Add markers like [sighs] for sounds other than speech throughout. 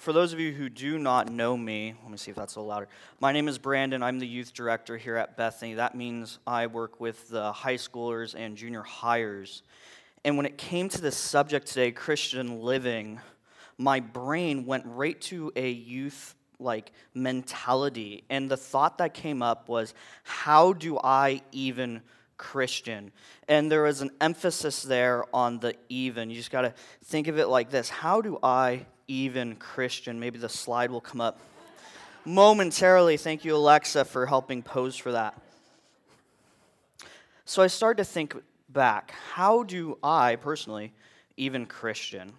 for those of you who do not know me, let me see if that's a little louder. My name is Brandon. I'm the youth director here at Bethany. That means I work with the high schoolers and junior highers. And when it came to this subject today, Christian living, my brain went right to a youth like mentality. And the thought that came up was, how do I even Christian? And there was an emphasis there on the even. You just got to think of it like this How do I even Christian? Maybe the slide will come up momentarily. Thank you, Alexa, for helping pose for that. So I started to think back how do I personally even Christian?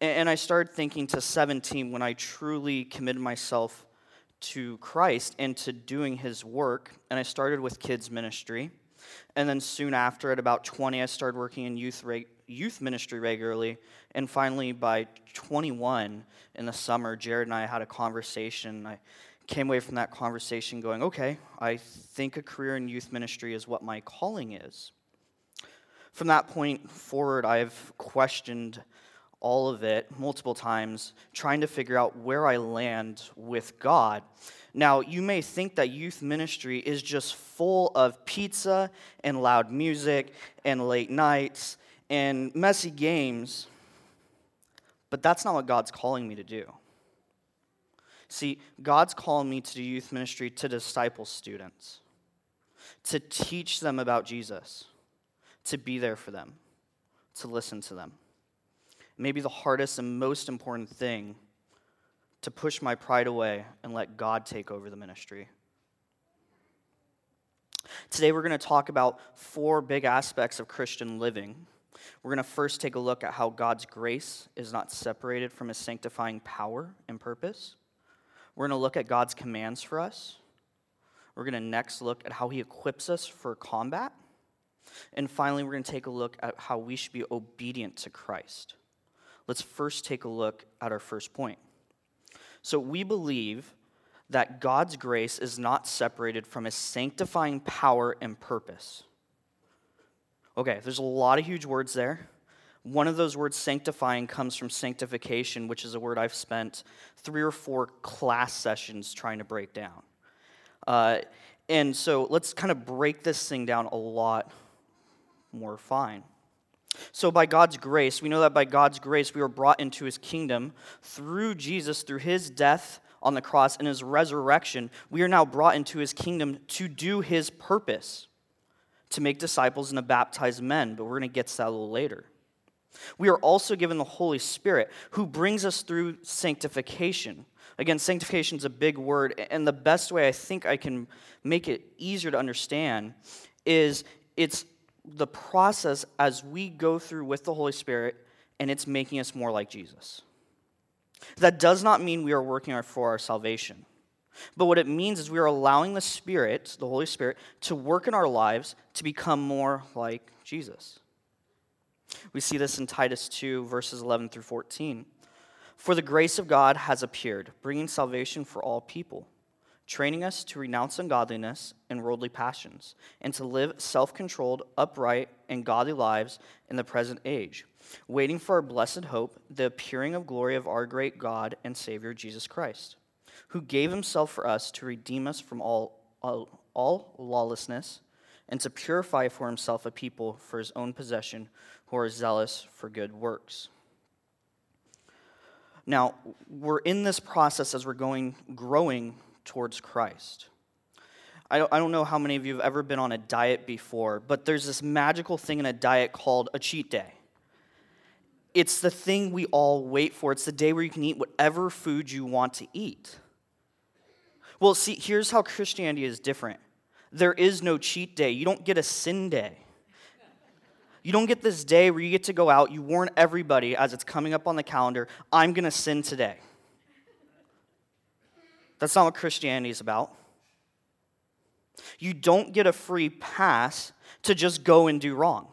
And I started thinking to 17 when I truly committed myself to Christ and to doing his work. And I started with kids' ministry. And then soon after, at about 20, I started working in youth, youth ministry regularly. And finally, by 21 in the summer, Jared and I had a conversation. I came away from that conversation going, okay, I think a career in youth ministry is what my calling is. From that point forward, I've questioned all of it multiple times, trying to figure out where I land with God. Now, you may think that youth ministry is just full of pizza and loud music and late nights and messy games, but that's not what God's calling me to do. See, God's calling me to do youth ministry to disciple students, to teach them about Jesus, to be there for them, to listen to them maybe the hardest and most important thing to push my pride away and let God take over the ministry. Today, we're going to talk about four big aspects of Christian living. We're going to first take a look at how God's grace is not separated from his sanctifying power and purpose. We're going to look at God's commands for us. We're going to next look at how he equips us for combat. And finally, we're going to take a look at how we should be obedient to Christ let's first take a look at our first point. So, we believe that God's grace is not separated from his sanctifying power and purpose. Okay, there's a lot of huge words there. One of those words, sanctifying, comes from sanctification, which is a word I've spent three or four class sessions trying to break down. Uh, and so let's kind of break this thing down a lot more fine. So, by God's grace, we know that by God's grace, we were brought into his kingdom through Jesus, through his death on the cross and his resurrection. We are now brought into his kingdom to do his purpose, to make disciples and to baptize men. But we're going to get to that a little later. We are also given the Holy Spirit, who brings us through sanctification. Again, sanctification is a big word, and the best way I think I can make it easier to understand is it's the process as we go through with the Holy Spirit, and it's making us more like Jesus. That does not mean we are working for our salvation. But what it means is we are allowing the Spirit, the Holy Spirit, to work in our lives to become more like Jesus. We see this in Titus 2, verses 11 through 14. For the grace of God has appeared, bringing salvation for all people training us to renounce ungodliness and worldly passions, and to live self controlled, upright, and godly lives in the present age, waiting for our blessed hope, the appearing of glory of our great God and Savior Jesus Christ, who gave himself for us to redeem us from all, all, all lawlessness and to purify for himself a people for his own possession who are zealous for good works. Now, we're in this process as we're going growing towards Christ. I don't, I don't know how many of you have ever been on a diet before, but there's this magical thing in a diet called a cheat day. It's the thing we all wait for. It's the day where you can eat whatever food you want to eat. Well, see, here's how Christianity is different there is no cheat day, you don't get a sin day. You don't get this day where you get to go out, you warn everybody as it's coming up on the calendar, I'm going to sin today. That's not what Christianity is about. You don't get a free pass to just go and do wrong.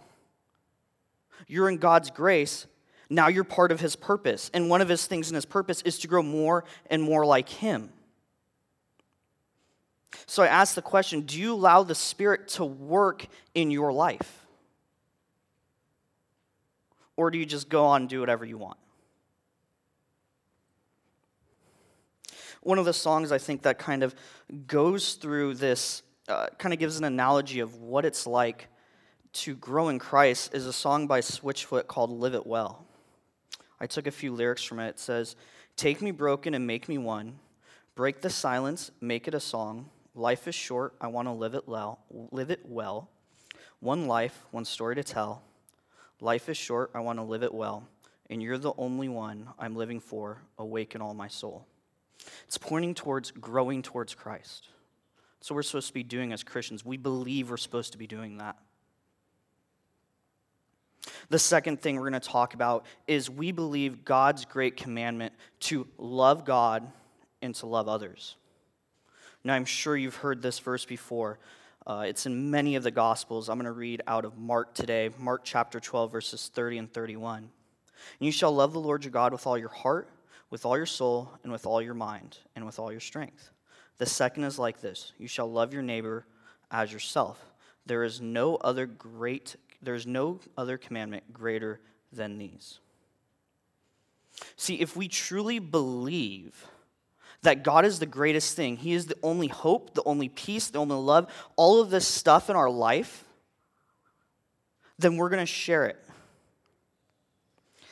You're in God's grace. Now you're part of His purpose. And one of His things in His purpose is to grow more and more like Him. So I ask the question do you allow the Spirit to work in your life? Or do you just go on and do whatever you want? One of the songs I think that kind of goes through this, uh, kind of gives an analogy of what it's like to grow in Christ, is a song by Switchfoot called Live It Well. I took a few lyrics from it. It says, Take me broken and make me one. Break the silence, make it a song. Life is short, I want to live it well. Live it well. One life, one story to tell. Life is short, I want to live it well. And you're the only one I'm living for. Awaken all my soul. It's pointing towards growing towards Christ. So we're supposed to be doing as Christians. We believe we're supposed to be doing that. The second thing we're going to talk about is we believe God's great commandment to love God and to love others. Now, I'm sure you've heard this verse before. Uh, it's in many of the Gospels. I'm going to read out of Mark today, Mark chapter 12, verses 30 and 31. And you shall love the Lord your God with all your heart with all your soul, and with all your mind, and with all your strength. The second is like this you shall love your neighbor as yourself. There is no other great, there is no other commandment greater than these. See, if we truly believe that God is the greatest thing, He is the only hope, the only peace, the only love, all of this stuff in our life, then we're going to share it.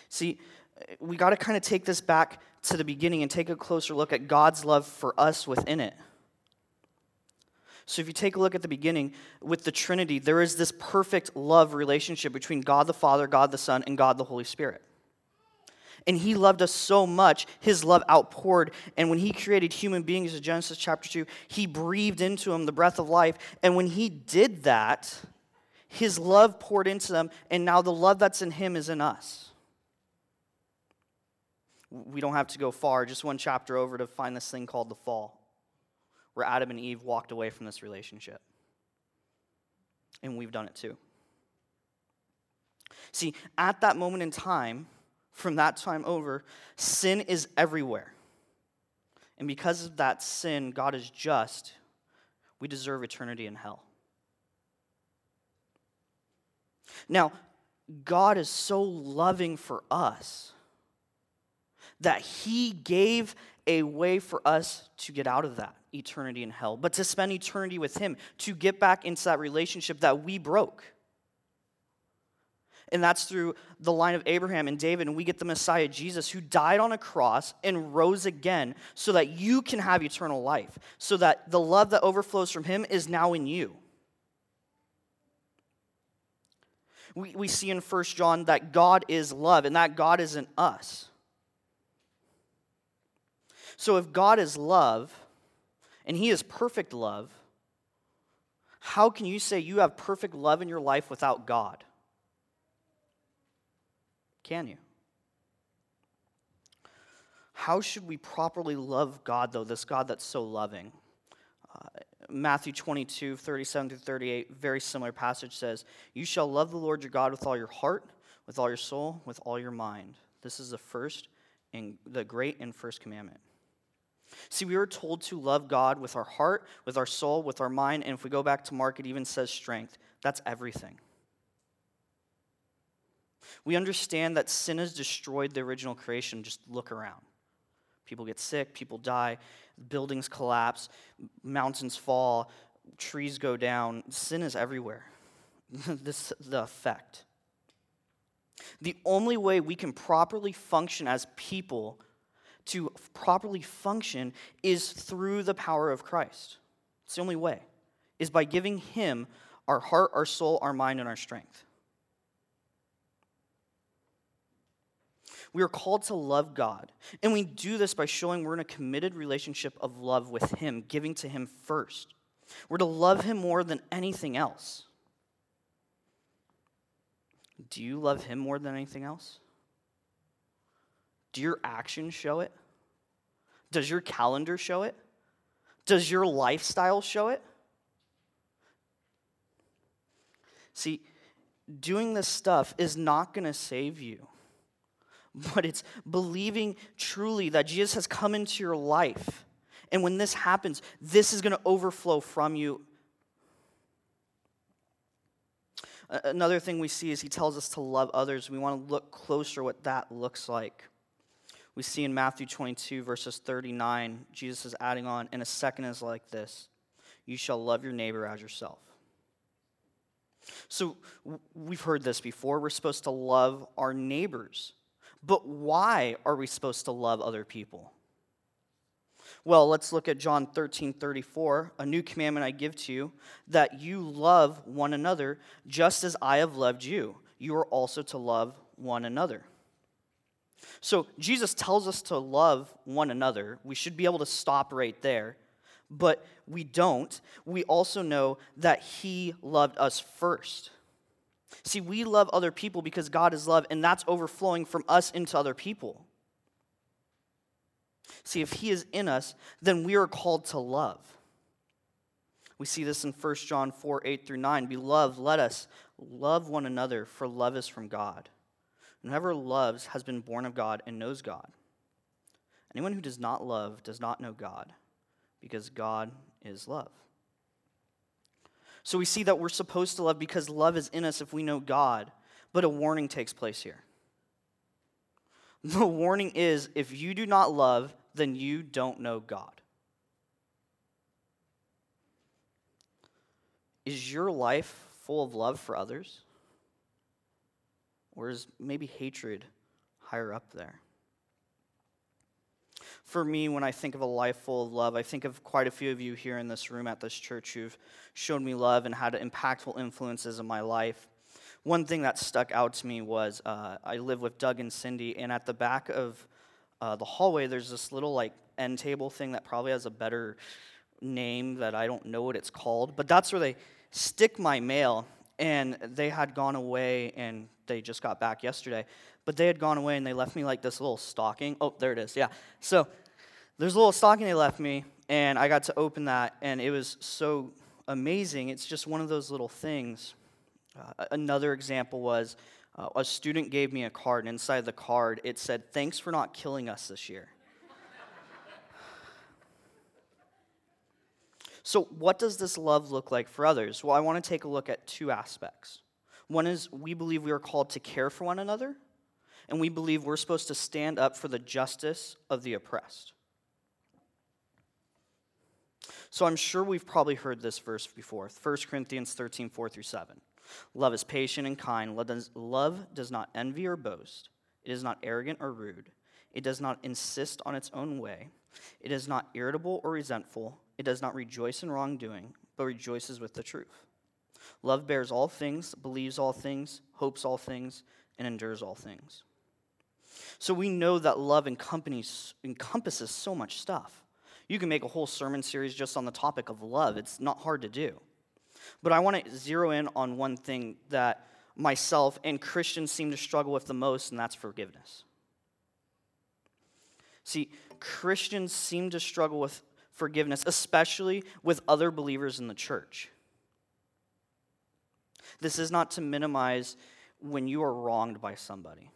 See, we got to kind of take this back to the beginning and take a closer look at God's love for us within it. So, if you take a look at the beginning with the Trinity, there is this perfect love relationship between God the Father, God the Son, and God the Holy Spirit. And He loved us so much, His love outpoured. And when He created human beings in Genesis chapter 2, He breathed into them the breath of life. And when He did that, His love poured into them, and now the love that's in Him is in us we don't have to go far, just one chapter over to find this thing called the fall, where Adam and Eve walked away from this relationship. And we've done it too. See, at that moment in time, from that time over, sin is everywhere. And because of that sin, God is just. We deserve eternity in hell. Now, God is so loving for us that He gave a way for us to get out of that eternity in hell, but to spend eternity with Him, to get back into that relationship that we broke. And that's through the line of Abraham and David, and we get the Messiah Jesus who died on a cross and rose again so that you can have eternal life, so that the love that overflows from Him is now in you. We, we see in 1 John that God is love and that God is in us. So if God is love, and He is perfect love, how can you say you have perfect love in your life without God? Can you? How should we properly love God, though, this God that's so loving? Uh, Matthew 22, 37 through 38, very similar passage says, You shall love the Lord your God with all your heart, with all your soul, with all your mind. This is the first and the great and first commandment. See, we were told to love God with our heart, with our soul, with our mind, and if we go back to Mark, it even says strength. That's everything. We understand that sin has destroyed the original creation. Just look around. People get sick, people die, buildings collapse, mountains fall, trees go down. Sin is everywhere. [laughs] this the effect. The only way we can properly function as people to properly function is through the power of Christ. It's the only way, is by giving Him our heart, our soul, our mind, and our strength. We are called to love God. And we do this by showing we're in a committed relationship of love with Him, giving to Him first. We're to love Him more than anything else. Do you love Him more than anything else? Do your actions show it? Does your calendar show it? Does your lifestyle show it? See, doing this stuff is not going to save you, but it's believing truly that Jesus has come into your life. And when this happens, this is going to overflow from you. Another thing we see is he tells us to love others. We want to look closer what that looks like. We see in Matthew 22, verses 39, Jesus is adding on, and a second is like this You shall love your neighbor as yourself. So we've heard this before. We're supposed to love our neighbors. But why are we supposed to love other people? Well, let's look at John 13 34. A new commandment I give to you, that you love one another just as I have loved you. You are also to love one another. So Jesus tells us to love one another. We should be able to stop right there, but we don't. We also know that He loved us first. See, we love other people because God is love, and that's overflowing from us into other people. See, if he is in us, then we are called to love. We see this in 1 John 4 8 through 9. Beloved, let us love one another, for love is from God. Whoever loves has been born of God and knows God. Anyone who does not love does not know God, because God is love. So we see that we're supposed to love because love is in us if we know God, but a warning takes place here. The warning is if you do not love, then you don't know God. Is your life full of love for others? Or is maybe hatred higher up there? For me, when I think of a life full of love, I think of quite a few of you here in this room at this church who've shown me love and had impactful influences in my life. One thing that stuck out to me was uh, I live with Doug and Cindy, and at the back of uh, the hallway, there's this little like end table thing that probably has a better name that I don't know what it's called, but that's where they stick my mail. And they had gone away, and they just got back yesterday. But they had gone away, and they left me like this little stocking. Oh, there it is. Yeah. So there's a little stocking they left me, and I got to open that, and it was so amazing. It's just one of those little things. Uh, another example was uh, a student gave me a card, and inside the card it said, Thanks for not killing us this year. [sighs] so, what does this love look like for others? Well, I want to take a look at two aspects. One is we believe we are called to care for one another, and we believe we're supposed to stand up for the justice of the oppressed. So I'm sure we've probably heard this verse before 1 Corinthians 13, 4 through 7. Love is patient and kind. Love does not envy or boast. It is not arrogant or rude. It does not insist on its own way. It is not irritable or resentful. It does not rejoice in wrongdoing, but rejoices with the truth. Love bears all things, believes all things, hopes all things, and endures all things. So we know that love encompasses, encompasses so much stuff. You can make a whole sermon series just on the topic of love. It's not hard to do. But I want to zero in on one thing that myself and Christians seem to struggle with the most, and that's forgiveness. See, Christians seem to struggle with forgiveness, especially with other believers in the church. This is not to minimize when you are wronged by somebody.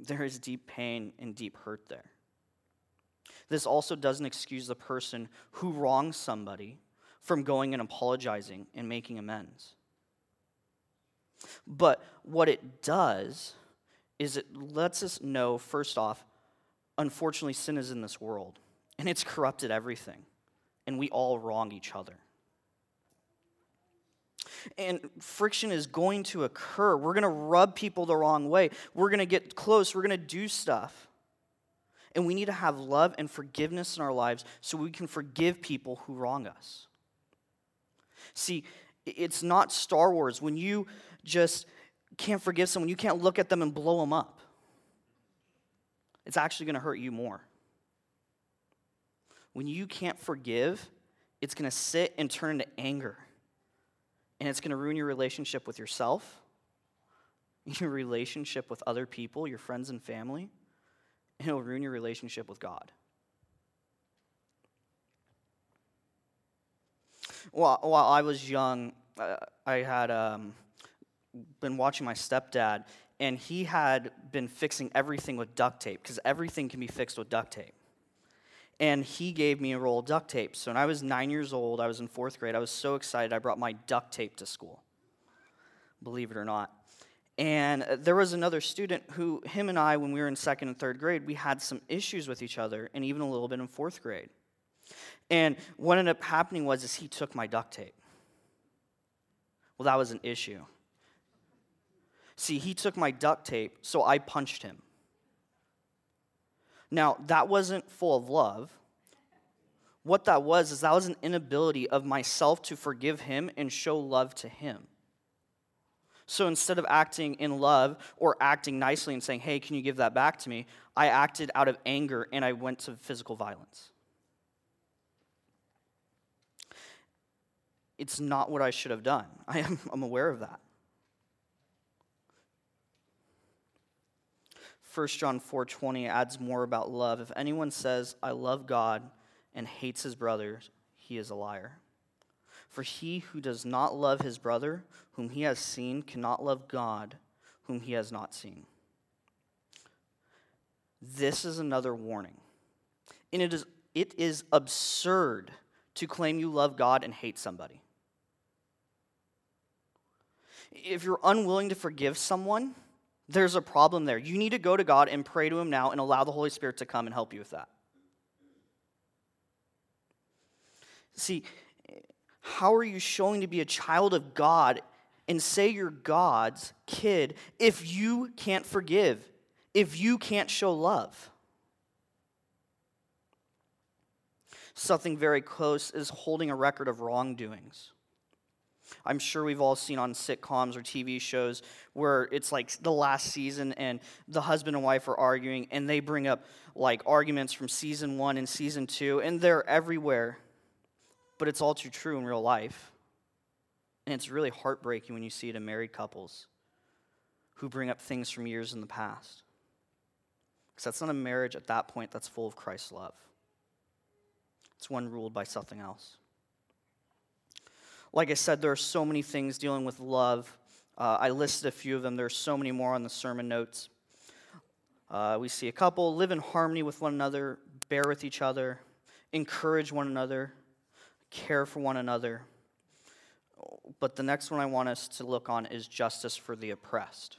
There is deep pain and deep hurt there. This also doesn't excuse the person who wrongs somebody from going and apologizing and making amends. But what it does is it lets us know, first off, unfortunately, sin is in this world, and it's corrupted everything, and we all wrong each other. And friction is going to occur. We're going to rub people the wrong way. We're going to get close. We're going to do stuff. And we need to have love and forgiveness in our lives so we can forgive people who wrong us. See, it's not Star Wars when you just can't forgive someone, you can't look at them and blow them up. It's actually going to hurt you more. When you can't forgive, it's going to sit and turn into anger. And it's going to ruin your relationship with yourself, [laughs] your relationship with other people, your friends and family, and it'll ruin your relationship with God. While, while I was young, uh, I had um, been watching my stepdad, and he had been fixing everything with duct tape because everything can be fixed with duct tape. And he gave me a roll of duct tape. So when I was nine years old, I was in fourth grade, I was so excited I brought my duct tape to school, believe it or not. And uh, there was another student who, him and I, when we were in second and third grade, we had some issues with each other, and even a little bit in fourth grade. And what ended up happening was is he took my duct tape. Well, that was an issue. See, he took my duct tape, so I punched him. Now, that wasn't full of love. What that was is that was an inability of myself to forgive him and show love to him. So instead of acting in love or acting nicely and saying, hey, can you give that back to me? I acted out of anger and I went to physical violence. It's not what I should have done. [laughs] I am, I'm aware of that. 1 John 4:20 adds more about love. If anyone says, "I love God," and hates his brother, he is a liar. For he who does not love his brother, whom he has seen, cannot love God, whom he has not seen. This is another warning. And it is, it is absurd to claim you love God and hate somebody. If you're unwilling to forgive someone, there's a problem there. You need to go to God and pray to Him now and allow the Holy Spirit to come and help you with that. See, how are you showing to be a child of God and say you're God's kid if you can't forgive, if you can't show love? Something very close is holding a record of wrongdoings. I'm sure we've all seen on sitcoms or TV shows where it's like the last season and the husband and wife are arguing and they bring up like arguments from season one and season two and they're everywhere. But it's all too true in real life. And it's really heartbreaking when you see it in married couples who bring up things from years in the past. Because that's not a marriage at that point that's full of Christ's love, it's one ruled by something else. Like I said, there are so many things dealing with love. Uh, I listed a few of them. There are so many more on the sermon notes. Uh, we see a couple live in harmony with one another, bear with each other, encourage one another, care for one another. But the next one I want us to look on is justice for the oppressed.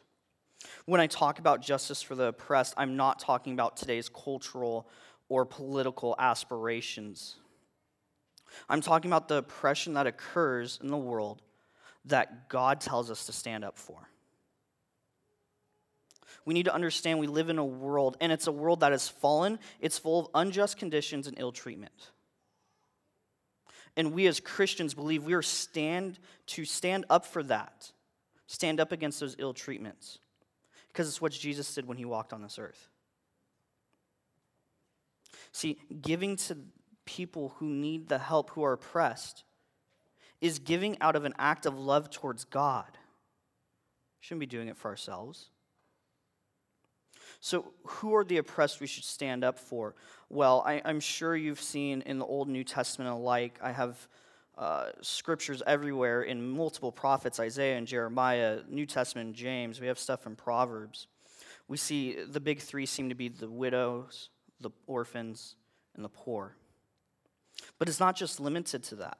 When I talk about justice for the oppressed, I'm not talking about today's cultural or political aspirations. I'm talking about the oppression that occurs in the world that God tells us to stand up for. We need to understand we live in a world, and it's a world that is fallen, it's full of unjust conditions and ill treatment. And we as Christians believe we are stand to stand up for that, stand up against those ill treatments, because it's what Jesus did when he walked on this earth. See, giving to people who need the help, who are oppressed, is giving out of an act of love towards God. Shouldn't be doing it for ourselves. So, who are the oppressed we should stand up for? Well, I, am sure you've seen in the Old New Testament alike, I have uh, scriptures everywhere in multiple prophets Isaiah and Jeremiah, New Testament, James. We have stuff in Proverbs. We see the big three seem to be the widows, the orphans, and the poor. But it's not just limited to that.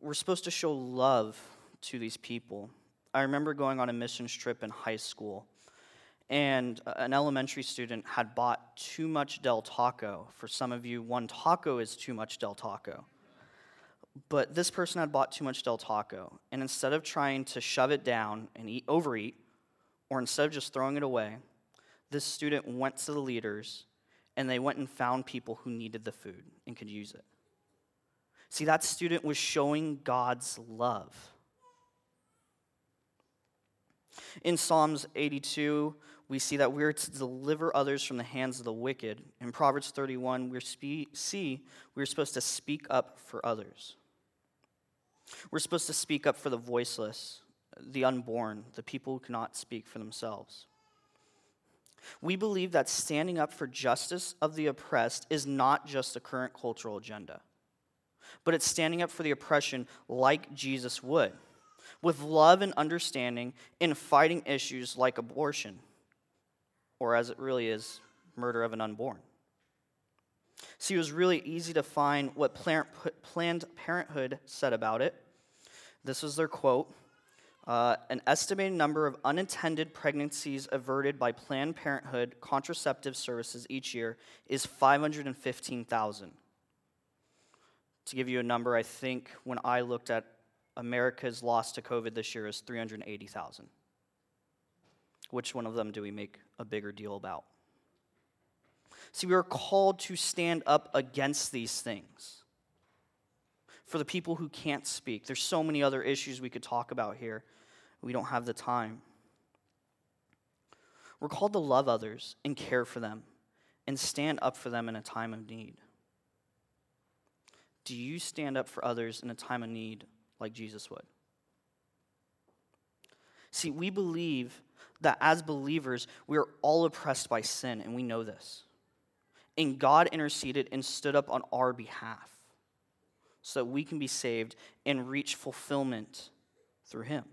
We're supposed to show love to these people. I remember going on a missions trip in high school, and an elementary student had bought too much Del Taco. For some of you, one taco is too much Del Taco. But this person had bought too much Del Taco, and instead of trying to shove it down and eat, overeat, or instead of just throwing it away, this student went to the leaders and they went and found people who needed the food and could use it. See, that student was showing God's love. In Psalms 82, we see that we're to deliver others from the hands of the wicked. In Proverbs 31, we spe- see we're supposed to speak up for others. We're supposed to speak up for the voiceless, the unborn, the people who cannot speak for themselves. We believe that standing up for justice of the oppressed is not just a current cultural agenda, but it's standing up for the oppression like Jesus would, with love and understanding in fighting issues like abortion, or as it really is, murder of an unborn. See, it was really easy to find what Planned Parenthood said about it. This was their quote Uh, an estimated number of unintended pregnancies averted by Planned Parenthood contraceptive services each year is 515,000. To give you a number, I think when I looked at America's loss to COVID this year is 380,000. Which one of them do we make a bigger deal about? See, we are called to stand up against these things. For the people who can't speak, there's so many other issues we could talk about here. We don't have the time. We're called to love others and care for them and stand up for them in a time of need. Do you stand up for others in a time of need like Jesus would? See, we believe that as believers, we are all oppressed by sin, and we know this. And God interceded and stood up on our behalf so that we can be saved and reach fulfillment through Him.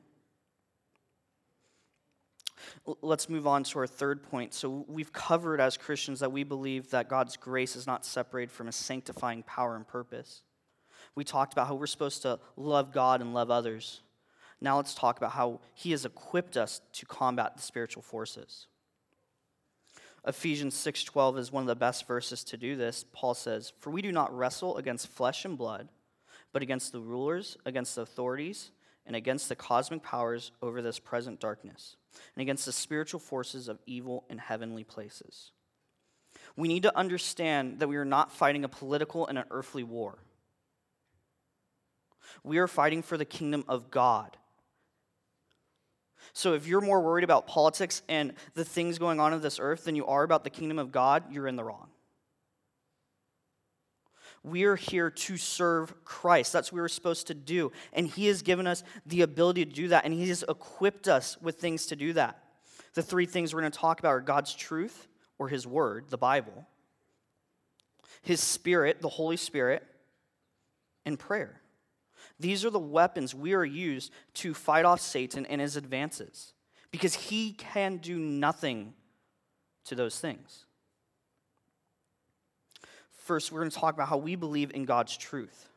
Let's move on to our third point. So, we've covered as Christians that we believe that God's grace is not separated from His sanctifying power and purpose. We talked about how we're supposed to love God and love others. Now, let's talk about how He has equipped us to combat the spiritual forces. Ephesians 6:12 is one of the best verses to do this. Paul says, "For we do not wrestle against flesh and blood, but against the rulers, against the authorities, and against the cosmic powers over this present darkness, and against the spiritual forces of evil in heavenly places." We need to understand that we are not fighting a political and an earthly war. We are fighting for the kingdom of God so if you're more worried about politics and the things going on in this earth than you are about the kingdom of God, you're in the wrong. We are here to serve Christ. That's what we're supposed to do. And He has given us the ability to do that, and He has equipped us with things to do that. The three things we're going to talk about are God's truth, or His Word, the Bible, His Spirit, the Holy Spirit, and prayer. These are the weapons we are used to fight off Satan and his advances because he can do nothing to those things. First, we're going to talk about how we believe in God's truth.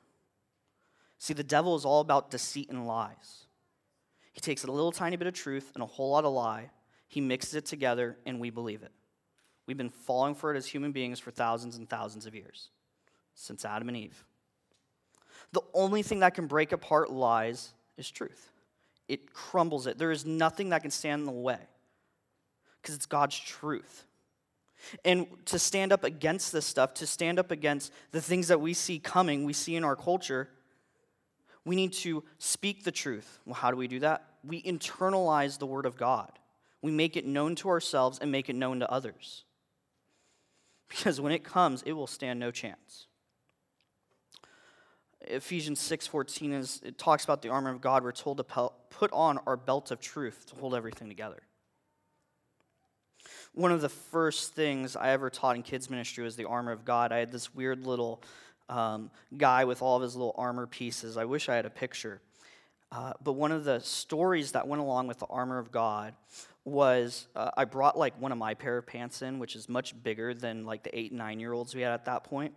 See, the devil is all about deceit and lies. He takes a little tiny bit of truth and a whole lot of lie, he mixes it together, and we believe it. We've been falling for it as human beings for thousands and thousands of years, since Adam and Eve. The only thing that can break apart lies is truth. It crumbles it. There is nothing that can stand in the way because it's God's truth. And to stand up against this stuff, to stand up against the things that we see coming, we see in our culture, we need to speak the truth. Well, how do we do that? We internalize the Word of God, we make it known to ourselves and make it known to others. Because when it comes, it will stand no chance. Ephesians 6:14 is it talks about the armor of God. We're told to put on our belt of truth to hold everything together. One of the first things I ever taught in kids ministry was the armor of God. I had this weird little um, guy with all of his little armor pieces. I wish I had a picture. Uh, but one of the stories that went along with the armor of God was uh, I brought like one of my pair of pants in, which is much bigger than like the eight nine year olds we had at that point,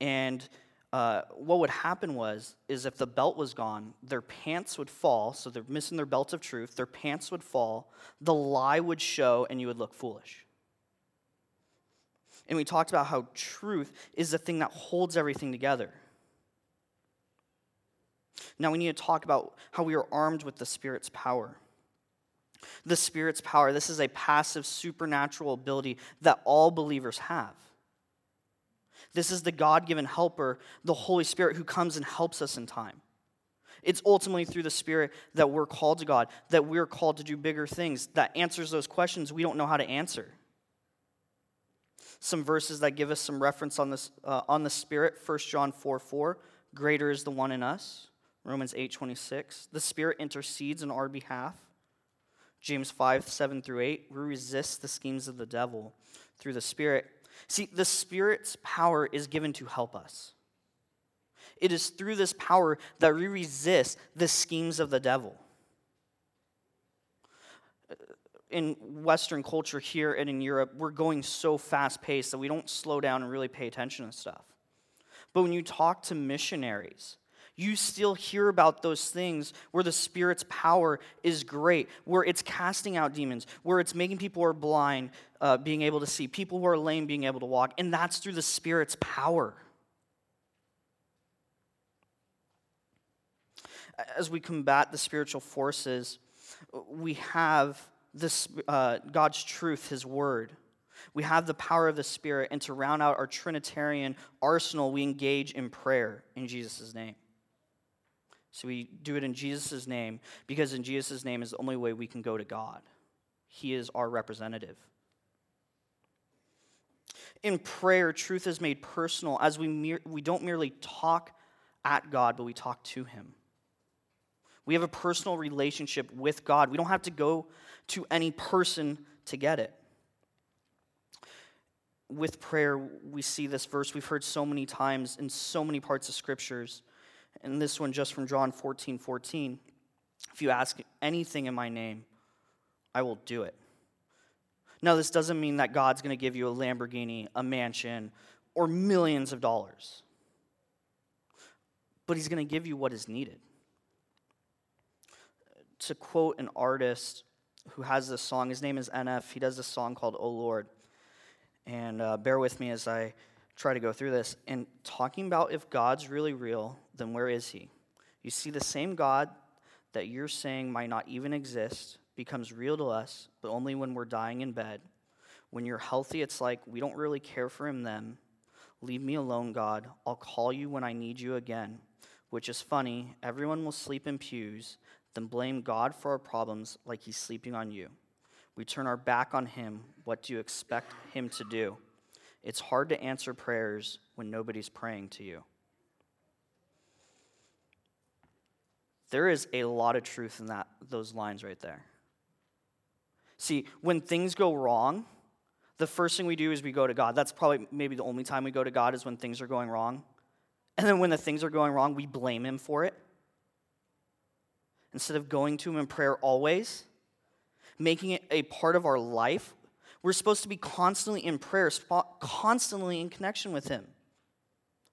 and uh, what would happen was is if the belt was gone their pants would fall so they're missing their belt of truth their pants would fall the lie would show and you would look foolish. And we talked about how truth is the thing that holds everything together. Now we need to talk about how we are armed with the spirit's power. The spirit's power this is a passive supernatural ability that all believers have this is the God given helper, the Holy Spirit, who comes and helps us in time. It's ultimately through the Spirit that we're called to God, that we're called to do bigger things, that answers those questions we don't know how to answer. Some verses that give us some reference on, this, uh, on the Spirit 1 John 4 4, greater is the one in us. Romans 8 26, the Spirit intercedes on our behalf. James 5 7 through 8, we resist the schemes of the devil through the Spirit See, the Spirit's power is given to help us. It is through this power that we resist the schemes of the devil. In Western culture here and in Europe, we're going so fast paced that we don't slow down and really pay attention to stuff. But when you talk to missionaries, You still hear about those things where the Spirit's power is great, where it's casting out demons, where it's making people who are blind uh, being able to see, people who are lame being able to walk, and that's through the Spirit's power. As we combat the spiritual forces, we have this uh, God's truth, His Word. We have the power of the Spirit, and to round out our Trinitarian arsenal, we engage in prayer in Jesus' name. So we do it in Jesus' name because in Jesus' name is the only way we can go to God. He is our representative. In prayer, truth is made personal as we, mere, we don't merely talk at God, but we talk to Him. We have a personal relationship with God. We don't have to go to any person to get it. With prayer, we see this verse we've heard so many times in so many parts of scriptures. And this one just from John 14 14. If you ask anything in my name, I will do it. Now, this doesn't mean that God's going to give you a Lamborghini, a mansion, or millions of dollars. But He's going to give you what is needed. To quote an artist who has this song, his name is NF, he does this song called Oh Lord. And uh, bear with me as I try to go through this. And talking about if God's really real, then where is He? You see, the same God that you're saying might not even exist becomes real to us, but only when we're dying in bed. When you're healthy, it's like we don't really care for Him then. Leave me alone, God. I'll call you when I need you again. Which is funny. Everyone will sleep in pews, then blame God for our problems like He's sleeping on you. We turn our back on Him. What do you expect Him to do? It's hard to answer prayers when nobody's praying to you. There is a lot of truth in that, those lines right there. See, when things go wrong, the first thing we do is we go to God. That's probably maybe the only time we go to God is when things are going wrong. And then when the things are going wrong, we blame Him for it. Instead of going to Him in prayer always, making it a part of our life, we're supposed to be constantly in prayer, constantly in connection with Him,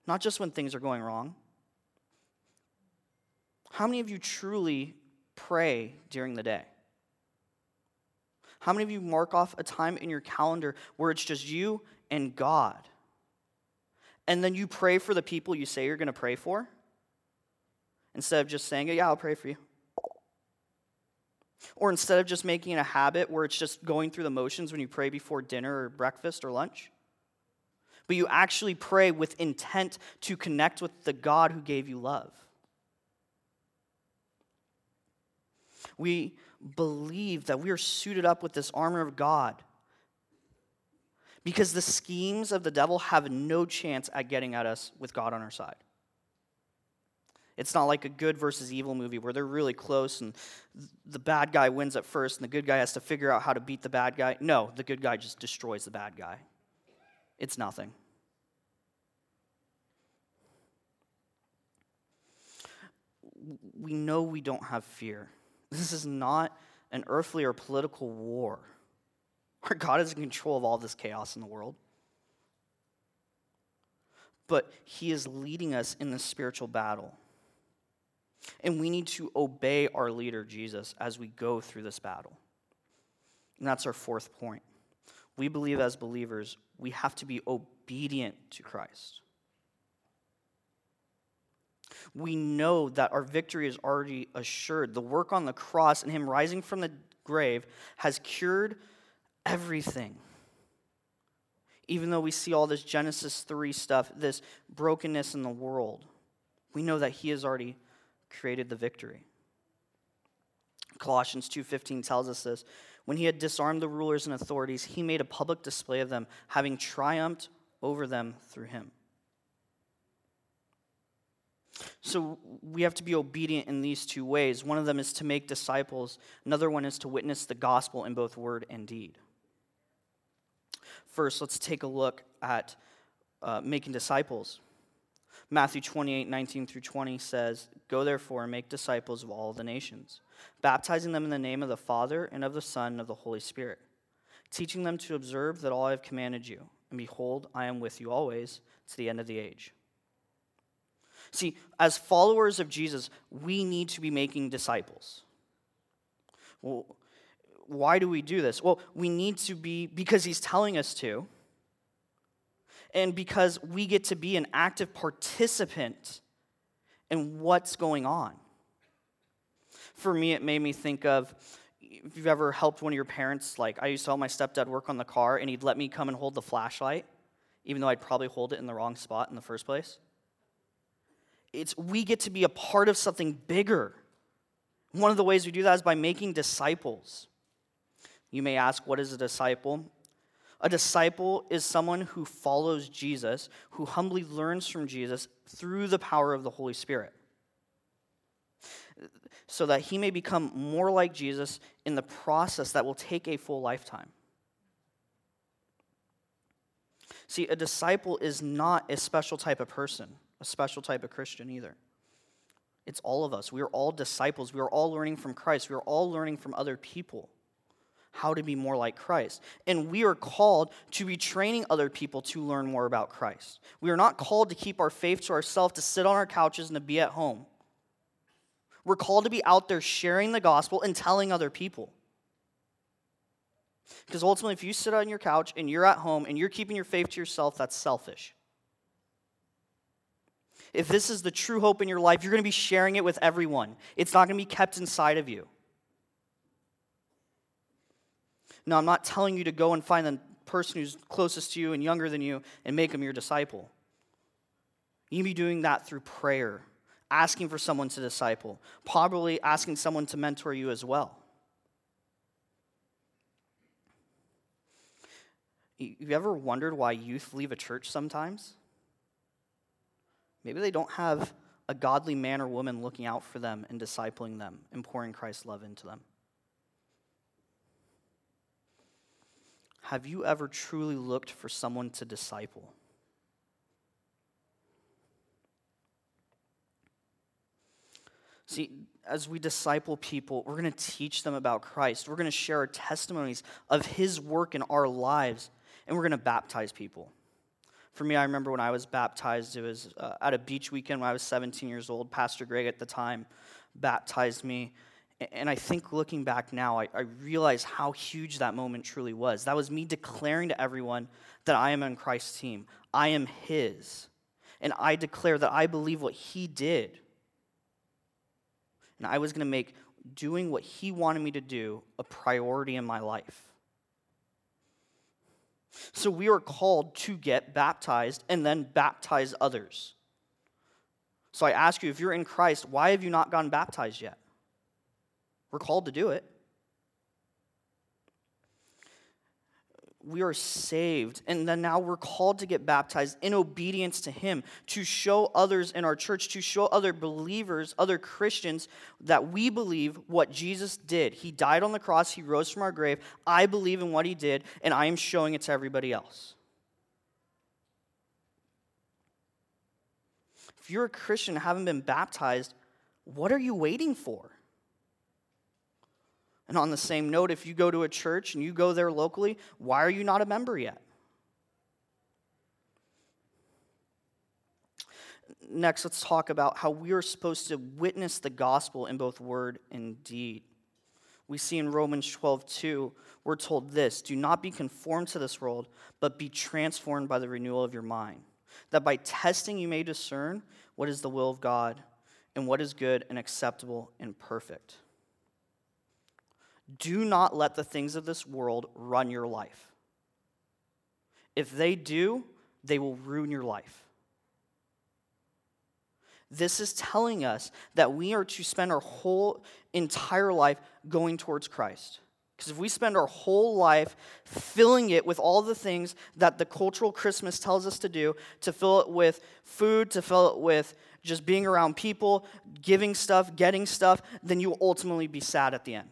not just when things are going wrong. How many of you truly pray during the day? How many of you mark off a time in your calendar where it's just you and God? And then you pray for the people you say you're going to pray for? Instead of just saying, Yeah, I'll pray for you. Or instead of just making it a habit where it's just going through the motions when you pray before dinner or breakfast or lunch, but you actually pray with intent to connect with the God who gave you love. We believe that we are suited up with this armor of God because the schemes of the devil have no chance at getting at us with God on our side. It's not like a good versus evil movie where they're really close and the bad guy wins at first and the good guy has to figure out how to beat the bad guy. No, the good guy just destroys the bad guy. It's nothing. We know we don't have fear. [laughs] This is not an earthly or political war. Our God is in control of all this chaos in the world. But He is leading us in this spiritual battle. And we need to obey our leader, Jesus, as we go through this battle. And that's our fourth point. We believe as believers, we have to be obedient to Christ. We know that our victory is already assured. The work on the cross and Him rising from the grave has cured everything. Even though we see all this Genesis 3 stuff, this brokenness in the world, we know that He has already created the victory. Colossians 2:15 tells us this. When he had disarmed the rulers and authorities, he made a public display of them, having triumphed over them through him. So we have to be obedient in these two ways. One of them is to make disciples, another one is to witness the gospel in both word and deed. First, let's take a look at uh, making disciples. Matthew 28 19 through 20 says, Go therefore and make disciples of all the nations, baptizing them in the name of the Father and of the Son and of the Holy Spirit, teaching them to observe that all I have commanded you. And behold, I am with you always to the end of the age. See, as followers of Jesus, we need to be making disciples. Well, why do we do this? Well, we need to be because he's telling us to, and because we get to be an active participant in what's going on. For me, it made me think of if you've ever helped one of your parents, like I used to help my stepdad work on the car, and he'd let me come and hold the flashlight, even though I'd probably hold it in the wrong spot in the first place. It's we get to be a part of something bigger. One of the ways we do that is by making disciples. You may ask, what is a disciple? A disciple is someone who follows Jesus, who humbly learns from Jesus through the power of the Holy Spirit, so that he may become more like Jesus in the process that will take a full lifetime. See, a disciple is not a special type of person, a special type of Christian either. It's all of us. We are all disciples. We are all learning from Christ. We are all learning from other people how to be more like Christ. And we are called to be training other people to learn more about Christ. We are not called to keep our faith to ourselves, to sit on our couches and to be at home. We're called to be out there sharing the gospel and telling other people. Because ultimately, if you sit on your couch and you're at home and you're keeping your faith to yourself, that's selfish. If this is the true hope in your life, you're going to be sharing it with everyone. It's not going to be kept inside of you. No, I'm not telling you to go and find the person who's closest to you and younger than you and make them your disciple. You can be doing that through prayer, asking for someone to disciple, probably asking someone to mentor you as well. You ever wondered why youth leave a church sometimes? Maybe they don't have a godly man or woman looking out for them and discipling them and pouring Christ's love into them. Have you ever truly looked for someone to disciple? See, as we disciple people, we're going to teach them about Christ. We're going to share our testimonies of His work in our lives, and we're going to baptize people. For me, I remember when I was baptized, it was uh, at a beach weekend when I was 17 years old. Pastor Greg at the time baptized me. And I think looking back now, I, I, realize how huge that moment truly was. That was me declaring to everyone that I am on Christ's team. I am His. And I declare that I believe what He did. And I was going to make doing what He wanted me to do a priority in my life. So we are called to get baptized and then baptize others. So I ask you, if you're in Christ, why have you not gotten baptized yet? We're called to do it. We are saved, and then now we're called to get baptized in obedience to Him, to show others in our church, to show other believers, other Christians, that we believe what Jesus did. He died on the cross, He rose from our grave. I believe in what He did, and I am showing it to everybody else. If you're a Christian and haven't been baptized, what are you waiting for? And on the same note, if you go to a church and you go there locally, why are you not a member yet? Next, let's talk about how we are supposed to witness the gospel in both word and deed. We see in Romans 12, 2, we're told this do not be conformed to this world, but be transformed by the renewal of your mind, that by testing you may discern what is the will of God and what is good and acceptable and perfect. Do not let the things of this world run your life. If they do, they will ruin your life. This is telling us that we are to spend our whole entire life going towards Christ. Because if we spend our whole life filling it with all the things that the cultural Christmas tells us to do, to fill it with food, to fill it with just being around people, giving stuff, getting stuff, then you will ultimately be sad at the end.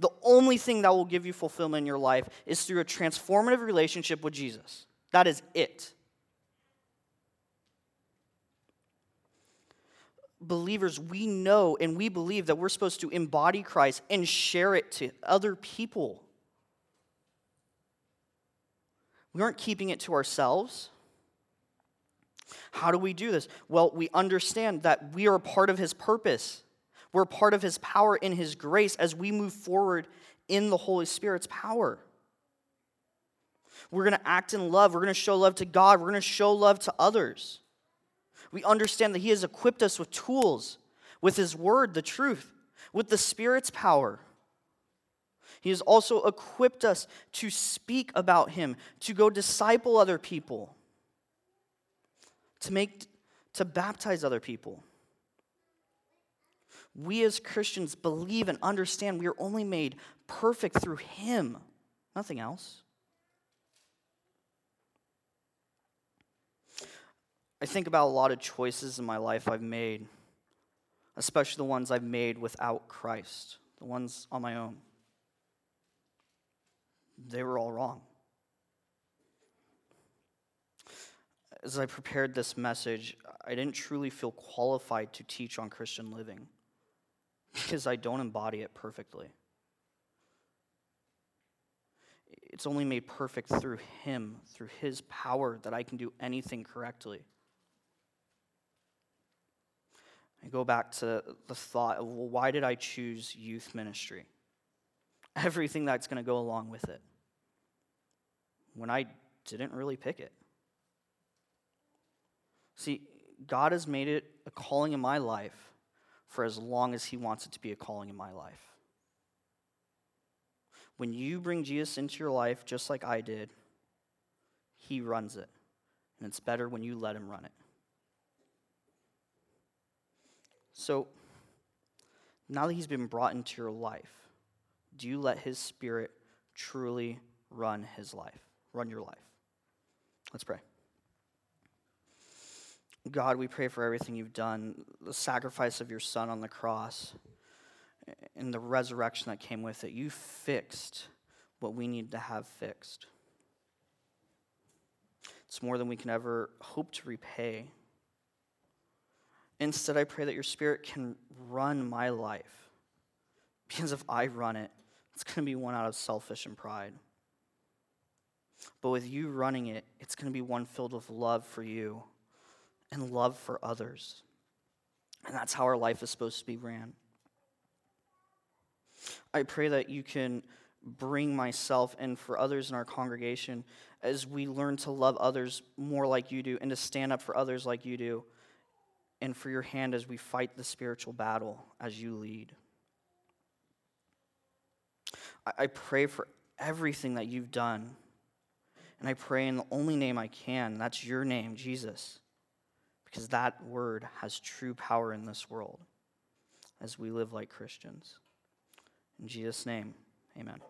The only thing that will give you fulfillment in your life is through a transformative relationship with Jesus. That is it. Believers, we know and we believe that we're supposed to embody Christ and share it to other people. We aren't keeping it to ourselves. How do we do this? Well, we understand that we are part of His purpose. We're part of His power in His grace as we move forward in the Holy Spirit's power. We're going to act in love. We're going to show love to God. We're going to show love to others. We understand that He has equipped us with tools, with His word, the truth, with the Spirit's power. He has also equipped us to speak about Him, to go disciple other people, to make to baptize other people. We as Christians believe and understand we are only made perfect through Him, nothing else. I think about a lot of choices in my life I've made, especially the ones I've made without Christ, the ones on my own. They were all wrong. As I prepared this message, I didn't truly feel qualified to teach on Christian living because I don't embody it perfectly. It's only made perfect through Him, through His power, that I can do anything correctly. I go back to the thought of, well, why did I choose youth ministry? Everything that's going to go along with it. When I didn't really pick it. See, God has made it a calling in my life for as long as He wants it to be a calling in my life. When you bring Jesus into your life, just like I did, He runs it. And it's better when you let Him run it. So, now that he's been brought into your life, do you let his spirit truly run his life, run your life? Let's pray. God, we pray for everything you've done, the sacrifice of your son on the cross, and the resurrection that came with it. You fixed what we need to have fixed. It's more than we can ever hope to repay. Instead, I pray that your spirit can run my life. Because if I run it, it's going to be one out of selfish and pride. But with you running it, it's going to be one filled with love for you and love for others. And that's how our life is supposed to be ran. I pray that you can bring myself and for others in our congregation as we learn to love others more like you do and to stand up for others like you do and for your hand as we fight the spiritual battle as you lead. I, pray for everything that you've done. And I pray in the only name I can, that's your name, Jesus, because that word has true power in this world as we live like Christians. In Jesus' name, amen.